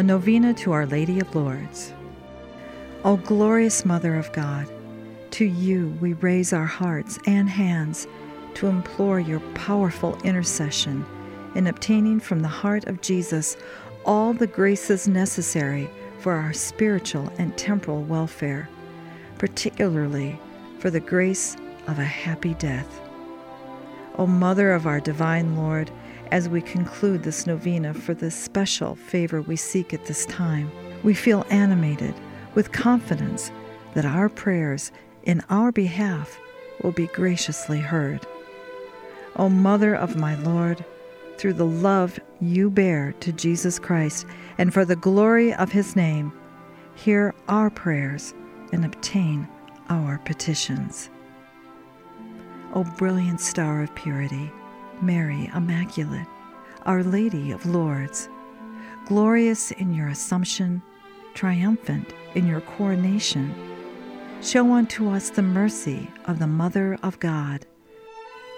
a novena to Our Lady of Lourdes. O glorious Mother of God, to you we raise our hearts and hands to implore your powerful intercession in obtaining from the heart of Jesus all the graces necessary for our spiritual and temporal welfare, particularly for the grace of a happy death. O Mother of our Divine Lord, as we conclude this novena for this special favor we seek at this time, we feel animated with confidence that our prayers in our behalf will be graciously heard. O Mother of my Lord, through the love you bear to Jesus Christ and for the glory of his name, hear our prayers and obtain our petitions. O brilliant star of purity, Mary Immaculate, Our Lady of Lourdes, glorious in your assumption, triumphant in your coronation, show unto us the mercy of the Mother of God.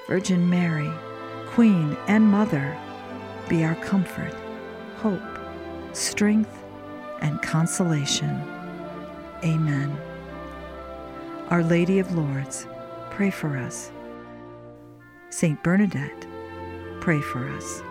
Virgin Mary, Queen and Mother, be our comfort, hope, strength, and consolation. Amen. Our Lady of Lourdes, pray for us. Saint Bernadette, pray for us.